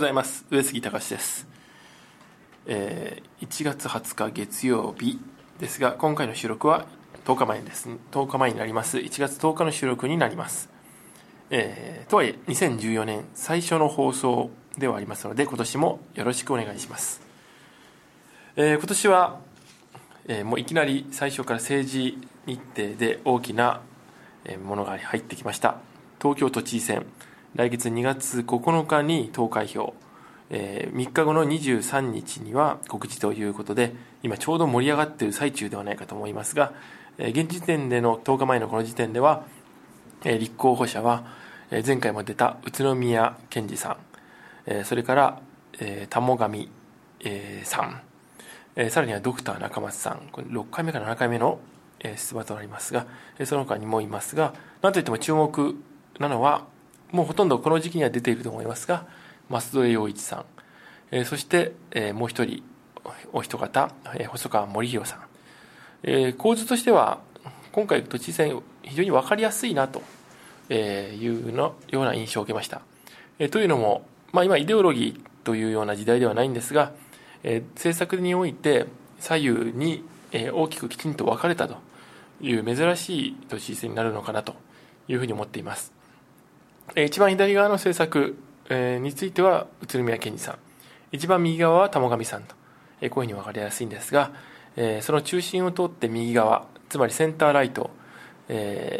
ございます。上杉隆です、えー、1月20日月曜日ですが今回の収録は10日前です。10日前になります。1月10日の収録になります、えー、とはいえ2014年最初の放送ではありますので今年もよろしくお願いします、えー、今年は、え、もういきなり最初から政治日程で大きなものが入ってきました。東京都知事選。来月2月9日に投開票、えー、3日後の23日には告示ということで、今ちょうど盛り上がっている最中ではないかと思いますが、えー、現時点での10日前のこの時点では、えー、立候補者は、えー、前回も出た宇都宮健治さん、えー、それから、えー、玉上、えー、さん、えー、さらにはドクター中松さん、これ6回目から7回目の、えー、出馬となりますが、えー、その他にもいますが、なんといっても注目なのは、もうほとんどこの時期には出ていると思いますが、増添洋一さん、えー、そして、えー、もう一人、お一方、えー、細川森弘さん、えー、構図としては、今回都知事選、非常に分かりやすいなというのような印象を受けました。えー、というのも、まあ、今、イデオロギーというような時代ではないんですが、えー、政策において左右に、えー、大きくきちんと分かれたという珍しい都知事選になるのかなというふうに思っています。一番左側の政策については宇都宮健治さん。一番右側は玉上さんと。こういうふうに分かりやすいんですがその中心を通って右側つまりセンターライト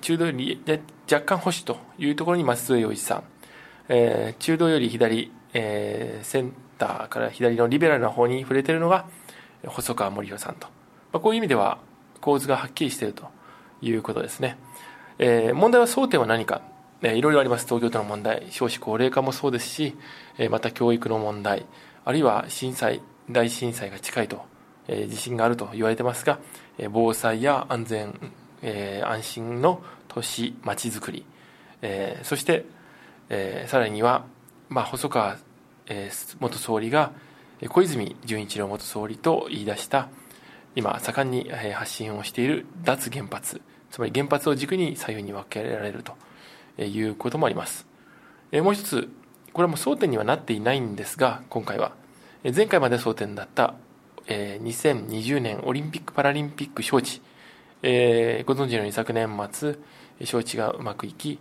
中道より若干保守というところに松添洋一さん。中道より左センターから左のリベラルな方に触れているのが細川森弘さんと、こういう意味では構図がはっきりしているということですね、問題は争点は何か。いろいろあります。東京都の問題。少子高齢化もそうですしまた教育の問題。あるいは震災大震災が近いと地震があると言われてますが防災や安全安心の都市まちづくり。そしてさらには、まあ、細川元総理が小泉純一郎元総理と言い出した今盛んに発信をしている脱原発。つまり原発を軸に左右に分けられると。いうこともあります。もう一つ、これはもう争点にはなっていないんですが、今回は。前回まで争点だった2020年オリンピック・パラリンピック招致。ご存知のように昨年末、招致がうまくいき、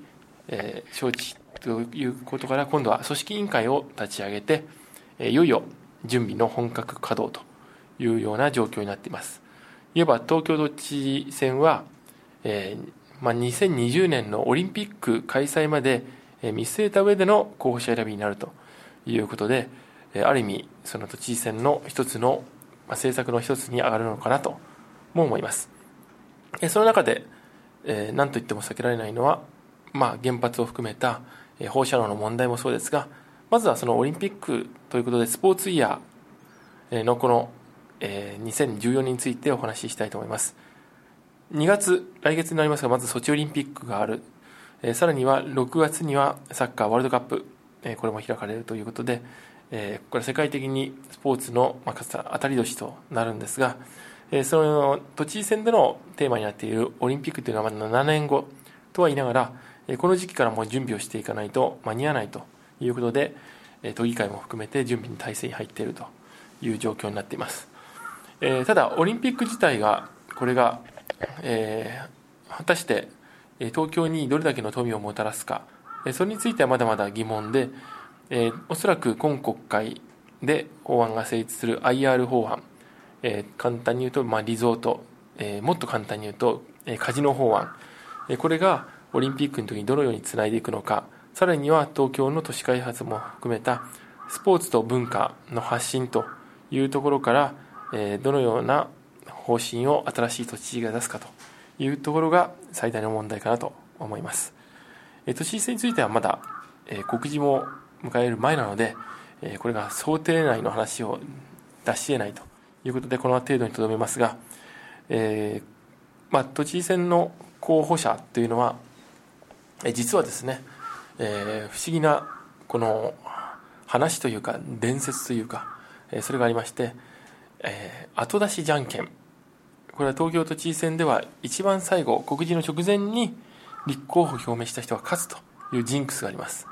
招致ということから今度は組織委員会を立ち上げて、いよいよ準備の本格稼働というような状況になっています。いわば東京都知事選は、まあ、2020年のオリンピック開催まで見据えた上での候補者選びになるということで、ある意味、その都知事選の一つの、まあ、政策の一つに上がるのかなとも思います。その中で、えー、何と言っても避けられないのは、まあ、原発を含めた放射能の問題もそうですが、まずはそのオリンピックということで、スポーツイヤーのこの、えー、2014年についてお話ししたいと思います。2月、来月になりますが、まずソチオリンピックがある。えー、さらには6月にはサッカーワールドカップ、えー、これも開かれるということで、えー、これ世界的にスポーツの、まあ、当たり年となるんですが、えー、その都知事選でのテーマになっているオリンピックというのはまだ7年後とは言いながら、えー、この時期からもう準備をしていかないと間に合わないということで、えー、都議会も含めて準備に体制に入っているという状況になっています。えー、ただ、オリンピック自体が、これがえー、果たして東京にどれだけの富をもたらすか、それについてはまだまだ疑問で、えー、おそらく今国会で法案が成立する IR 法案、えー、簡単に言うと、まあ、リゾート、えー、もっと簡単に言うと、えー、カジノ法案、えー、これがオリンピックの時にどのようにつないでいくのか、さらには東京の都市開発も含めたスポーツと文化の発信というところから、えー、どのような方針を新しい都知事が出すかというところが最大の問題かなと思います。え都知事選についてはまだ、え告示も迎える前なので、えこれが想定内の話を出し得ないということで、この程度にとどめますが、えー、まあ、都知事選の候補者というのは、え実はですね、えー、不思議なこの話というか伝説というか、えそれがありまして、えー、後出しじゃんけんこれは東京都知事選では一番最後告示の直前に立候補を表明した人が勝つというジンクスがあります、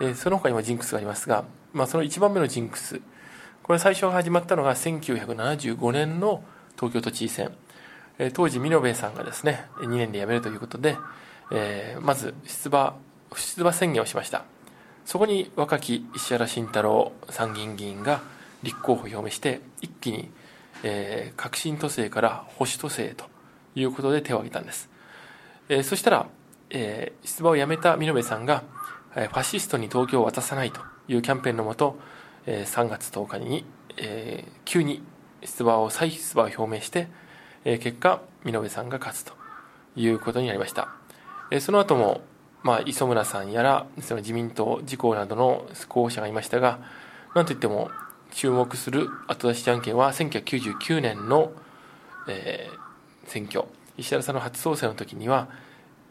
えー、その他にもジンクスがありますがまあ、その1番目のジンクス。これ最初始まったのが1975年の東京都知事選、えー、当時美濃部さんがですね2年で辞めるということで、えー、まず出馬出馬宣言をしました。そこに若き石原慎太郎参議院議員が立候補を表明して一気に、えー、革新都政から保守都政へということで手を挙げたんです、えー、そしたら、えー、出馬をやめた美濃部さんがえファシストに東京を渡さないというキャンペーンのもと3月10日に、えー、急に出馬を再出馬を表明して、えー、結果美濃部さんが勝つということになりました、えー、その後もまあ、磯村さんやらその自民党自公などの候補者がいましたがなんといっても注目する後出しじゃんけんは1999年の、えー、選挙。石原さんの初総裁の時には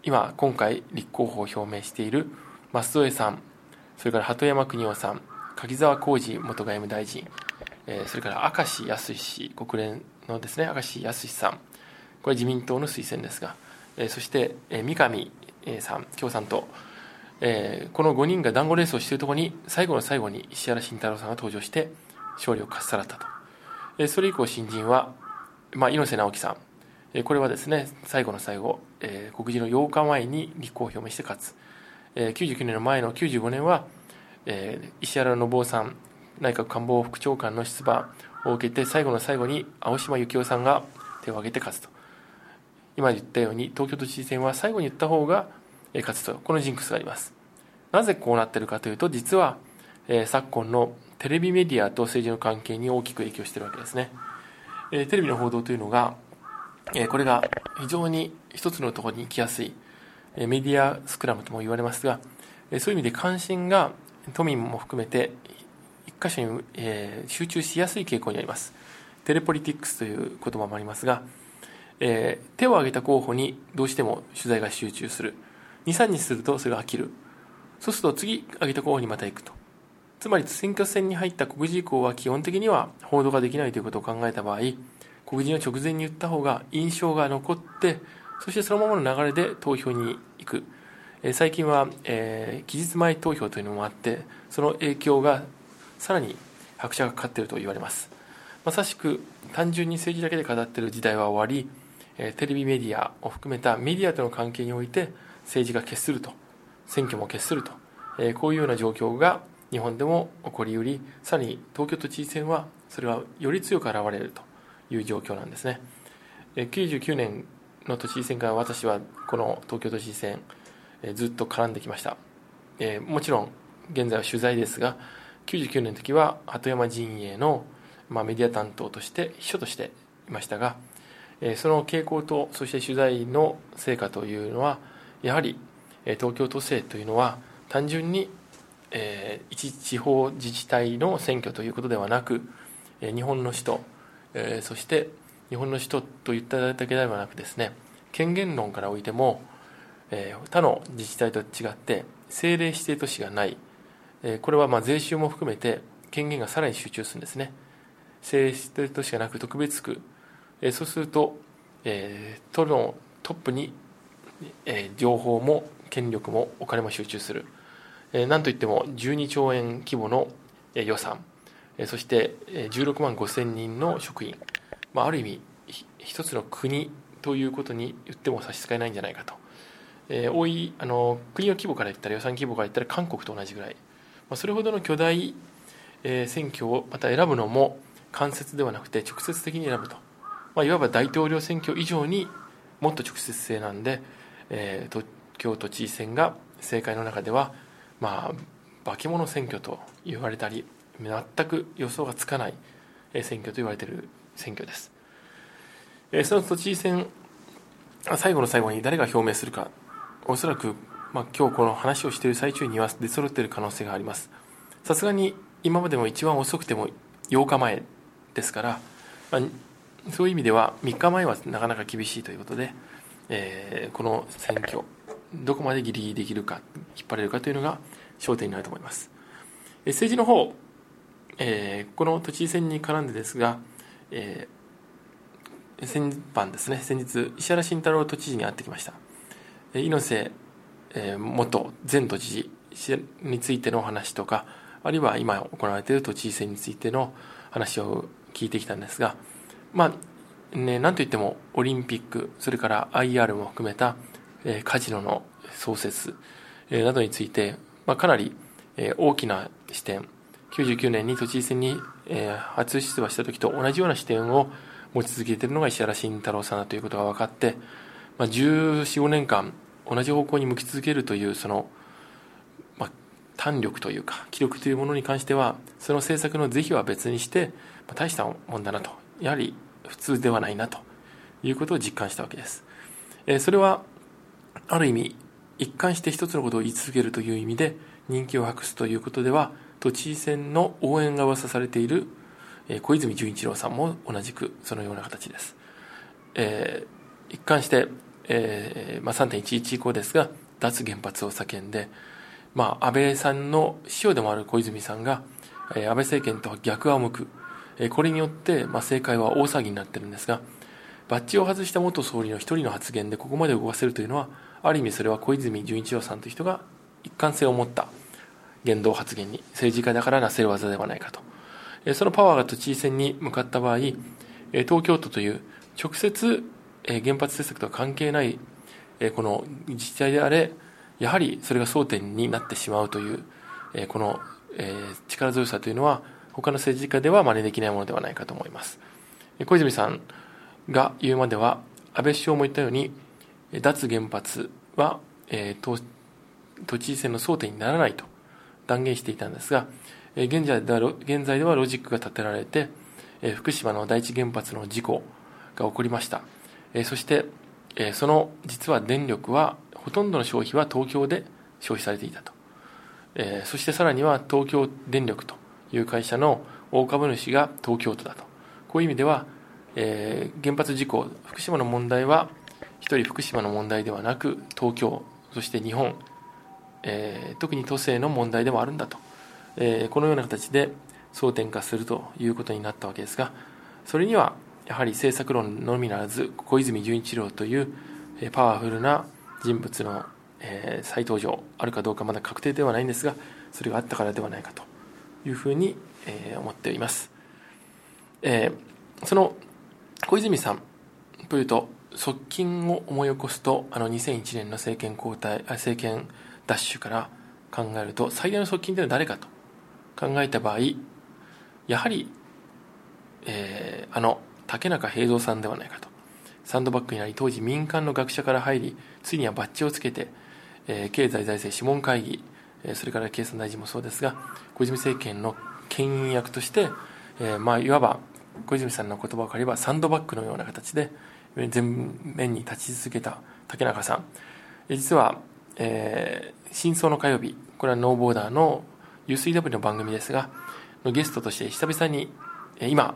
今今回立候補を表明している舛添さんそれから鳩山邦夫さん柿沢浩二元外務大臣、えー、それから明石康氏国連のですね明石康さん。これ自民党の推薦ですが、えー、そして、えー、三上さん共産党、えー、この5人が団子レースをしているところに最後の最後に石原慎太郎さんが登場して勝利をかっさらったと、えー、それ以降新人は、まあ、猪瀬直樹さん、えー、これはですね最後の最後、えー、告示の8日前に立候補を表明して勝つ、えー、99年の前の95年は、えー、石原信夫さん内閣官房副長官の出馬を受けて最後の最後に青島幸男さんが手を挙げて勝つと。今言ったように東京都知事選は最後に言った方が勝つと。このジンクスがあります。なぜこうなっているかというと実は、えー、昨今のテレビメディアと政治の関係に大きく影響しているわけですね、えー、テレビの報道というのが、えー、これが非常に一つのところに行きやすい、えメディアスクラムとも言われますが、えそういう意味で関心が都民も含めて一箇所に、え集中しやすい傾向にあります。テレポリティックスという言葉もありますが、え手を挙げた候補にどうしても取材が集中する。23日するとそれが飽きる。そうすると次挙げた候補にまた行くと。つまり選挙戦に入った告示以降は基本的には報道ができないということを考えた場合告示の直前に言った方が印象が残ってそしてそのままの流れで投票に行く、え最近は、えー、期日前投票というのもあってその影響がさらに拍車がかかっていると言われます。まさしく単純に政治だけで語っている時代は終わり、えテレビメディアを含めたメディアとの関係において政治が決すると選挙も決すると、えこういうような状況が日本でも起こりうりさらに東京都知事選はそれがより強く現れるという状況なんですね、99年の都知事選から私はこの東京都知事選、ずっと絡んできました、もちろん現在は取材ですが99年の時は鳩山陣営の、まあ、メディア担当として秘書としていましたが、その傾向とそして取材の成果というのはやはり東京都政というのは単純に、えー、一地方自治体の選挙ということではなく、えー、日本の首都、えー、そして日本の首都といっただけではなくですね権限論からおいても、えー、他の自治体と違って政令指定都市がない、えー、これはまあ税収も含めて権限がさらに集中するんですね。政令指定都市がなく特別区、えー、そうすると、えー、都のトップにえ情報も権力もお金も集中する、なんといっても12兆円規模の予算、そして16万5千人の職員、まあ、ある意味一つの国ということに言っても差し支えないんじゃないかと、えー、多いあの国の規模から言ったら予算規模から言ったら韓国と同じぐらい、まあ、それほどの巨大、えー、選挙をまた選ぶのも間接ではなくて直接的に選ぶと、まあ、いわば大統領選挙以上にもっと直接性なんで、えー、東京都知事選が政界の中では、まあ、化け物選挙と言われたり全く予想がつかない選挙と言われている選挙です、えー、その都知事選最後の最後に誰が表明するかおそらく、まあ、今日この話をしている最中には出揃っている可能性があります。さすがに今までも一番遅くても8日前ですから、まあ、そういう意味では3日前はなかなか厳しいということで、えー、この選挙どこまでギリギリできるか引っ張れるかというのが焦点になると思います、政治の方、えー、この都知事選に絡んでですが、えー、先般ですね先日石原慎太郎都知事に会ってきました、猪瀬、えー、元前都知事についてのお話とかあるいは今行われている都知事選についての話を聞いてきたんですが、まあね、なんといってもオリンピック、それから IR も含めた、えー、カジノの創設、え、などについて、まあ、かなり、え、大きな視点、99年に都知事選に、えー、初出馬した時と同じような視点を持ち続けているのが石原慎太郎さんだということが分かって、まあ、14、5年間同じ方向に向き続けるというその、まあ、胆力というか気力というものに関してはその政策の是非は別にして、まあ、大したもんだなと。やはり普通ではないなということを実感したわけです、えー、それはある意味一貫して一つのことを言い続けるという意味で人気を博すということでは都知事選の応援が噂されている小泉純一郎さんも同じくそのような形です、えー、一貫して、えーまあ、3.11以降ですが脱原発を叫んで、まあ、安倍さんの師匠でもある小泉さんが、えー、安倍政権とは逆を向く、えー、これによって、まあ、政界は大騒ぎになってるんですがバッジを外した元総理の一人の発言でここまで動かせるというのはある意味それは小泉純一郎さんという人が一貫性を持った言動発言に政治家だからなせる技ではないかとそのパワーが都知事選に向かった場合東京都という直接原発政策とは関係ないこの自治体であれやはりそれが争点になってしまうというこの力強さというのは他の政治家では真似できないものではないかと思います。小泉さんが言うまでは安倍首相も言ったように脱原発は都知事選の争点にならないと断言していたんですがえ現在では現在ではロジックが立てられてえ福島の第一原発の事故が起こりました。えそしてえその実は電力はほとんどの消費は東京で消費されていたと。えそしてさらには東京電力という会社の大株主が東京都だと。こういう意味では原発事故福島の問題は一人福島の問題ではなく東京そして日本えー、特に都政の問題でもあるんだと、えー、このような形で争点化するということになったわけですがそれにはやはり政策論のみならず小泉純一郎というパワフルな人物の、えー、再登場あるかどうかまだ確定ではないんですがそれがあったからではないかというふうに、えー、思っています、えー、その小泉さんというと側近を思い起こすとあの2001年の政権交代政権ダッシュから考えると最大の側近というのは誰かと考えた場合やはり、えー、あの竹中平蔵さんではないかと。サンドバッグになり当時民間の学者から入りついにはバッジをつけて、えー、経済財政諮問会議、えー、それから経産大臣もそうですが小泉政権の牽引役として、えー、まあいわば小泉さんの言葉を借りればサンドバッグのような形で全面に立ち続けた竹中さん。実は、え真相の火曜日これはノーボーダーの U3W の番組ですがゲストとして久々に今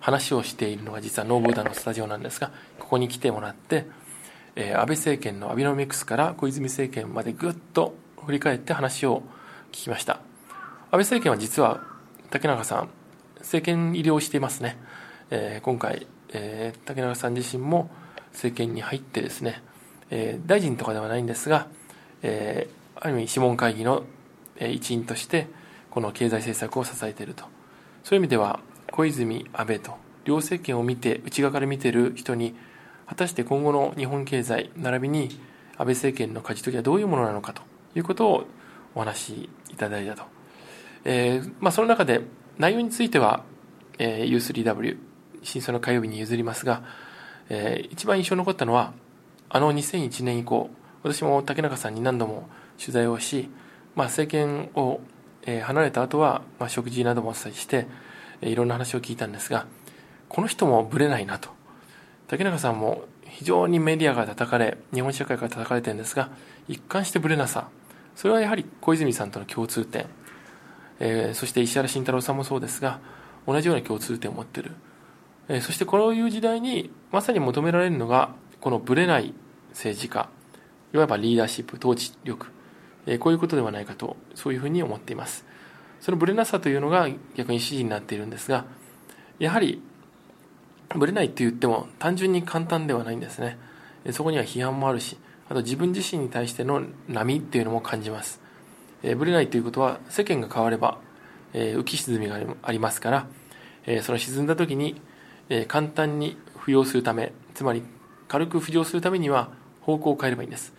話をしているのが実はノーボーダーのスタジオなんですがここに来てもらってえ安倍政権のアビノミクスから小泉政権までぐっと振り返って話を聞きました。安倍政権は実は竹中さん政権入りをしていますね、えー、今回、えー、竹中さん自身も政権に入ってですね、えー、大臣とかではないんですが、えー、ある意味諮問会議の一員としてこの経済政策を支えていると。そういう意味では小泉安倍と両政権を見て内側から見ている人に果たして今後の日本経済並びに安倍政権の舵取りはどういうものなのかということをお話しいただいたと、えーまあ、その中で内容については、えー、U3W 真相の火曜日に譲りますが、えー、一番印象に残ったのはあの2001年以降私も竹中さんに何度も取材をし、まあ、政権を離れた後は、まあ、食事などもしていろんな話を聞いたんですがこの人もぶれないなと。竹中さんも非常にメディアが叩かれ日本社会から叩かれてるんですが一貫してぶれなさ。それはやはり小泉さんとの共通点、えー、そして石原慎太郎さんもそうですが同じような共通点を持っている、えー、そしてこういう時代にまさに求められるのがこのぶれない政治家いわばリーダーシップ、統治力、えこういうことではないかと、そういうふうに思っています。そのブレなさというのが逆に指示になっているんですが、やはり、ブレないと言っても単純に簡単ではないんですね。そこには批判もあるし、あと自分自身に対しての波っていうのも感じます。えブレないということは世間が変わればえ浮き沈みがありますから、えその沈んだ時に、え簡単に浮揚するためつまり軽く浮上するためには方向を変えればいいんです。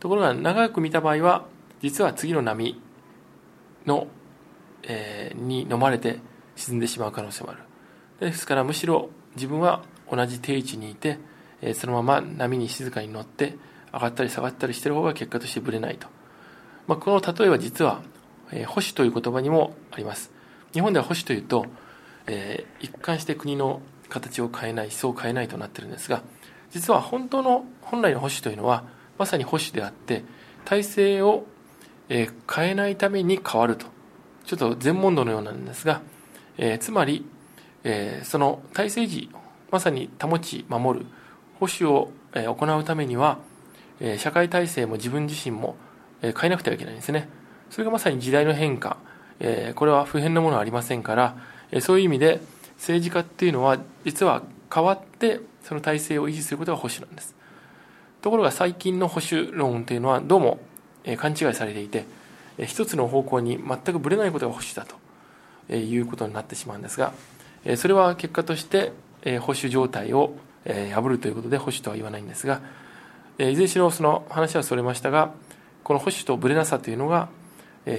ところが長く見た場合は実は次の波の、えー、に飲まれて沈んでしまう可能性もある。ですからむしろ自分は同じ定位置にいて、えー、そのまま波に静かに乗って上がったり下がったりしてる方が結果としてぶれないと、まあ、この例えは実は、えー、保守という言葉にもあります。日本では保守というと、えー、一貫して国の形を変えない思想を変えないとなっているんですが実は本当の本来の保守というのはまさに保守であって体制を、え変えないために変わると。ちょっと全問答のようなんですが、えー、つまり、えー、その体制時まさに保ち守る保守を、え行うためには、え社会体制も自分自身も、え変えなくてはいけないんですね。それがまさに時代の変化、えこれは普遍のものはありませんから、えそういう意味で政治家っていうのは実は変わってその体制を維持することが保守なんです。ところが最近の保守論というのはどうも勘違いされていて一つの方向に全くぶれないことが保守だということになってしまうんですがそれは結果として保守状態を破るということで保守とは言わないんですがいずれにしろその話はそれましたがこの保守とぶれなさというのが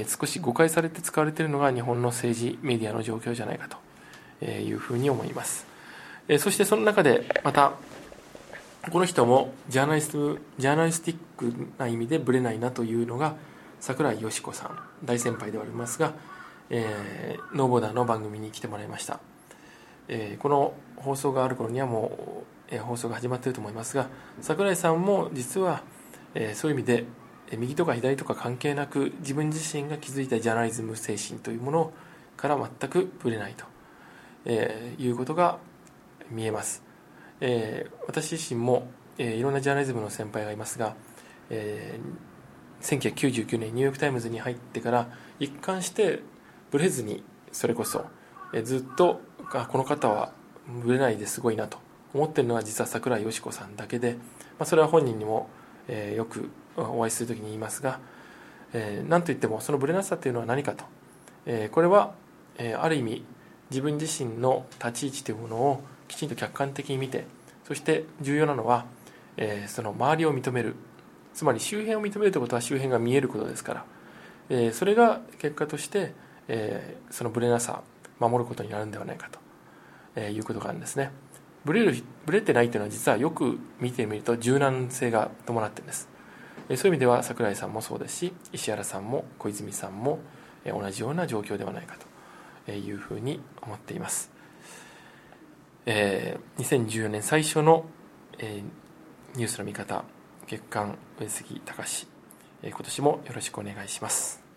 少し誤解されて使われているのが日本の政治メディアの状況じゃないかというふうに思います。そしてその中でまたこの人もジャーナリストジャーナリスティックな意味でぶれないなというのが櫻井よし子さん大先輩ではありますが、えー、ノーボーダーの番組に来てもらいました、えー、この放送がある頃にはもう、えー、放送が始まっていると思いますが櫻井さんも実は、えー、そういう意味で右とか左とか関係なく自分自身が築いたジャーナリズム精神というものから全くぶれないとえー、いうことが見えます、えー、私自身も、えー、いろんなジャーナリズムの先輩がいますが、えー、1999年ニューヨーク・タイムズに入ってから一貫してブレずにそれこそ、えー、ずっとあこの方はぶれないですごいなと思ってるのは実は櫻井よし子さんだけで、まあ、それは本人にも、えー、よくお会いする時に言いますが、えー、何といってもそのぶれなさというのは何かと、えー、これは、えー、ある意味自分自身の立ち位置というものをきちんと客観的に見てそして重要なのは、えー、その周りを認める。つまり周辺を認めるということは周辺が見えることですから、えー、それが結果として、えー、そのブレなさ守ることになるんではないかと、えいうことがあるんですね。ブレるブレてないというのは実はよく見てみると柔軟性が伴ってるんです、そういう意味では櫻井さんもそうですし石原さんも小泉さんも同じような状況ではないかというふうに思っています、えー、2014年最初の、えー、ニュースの見方月刊上杉隆、今年もよろしくお願いします。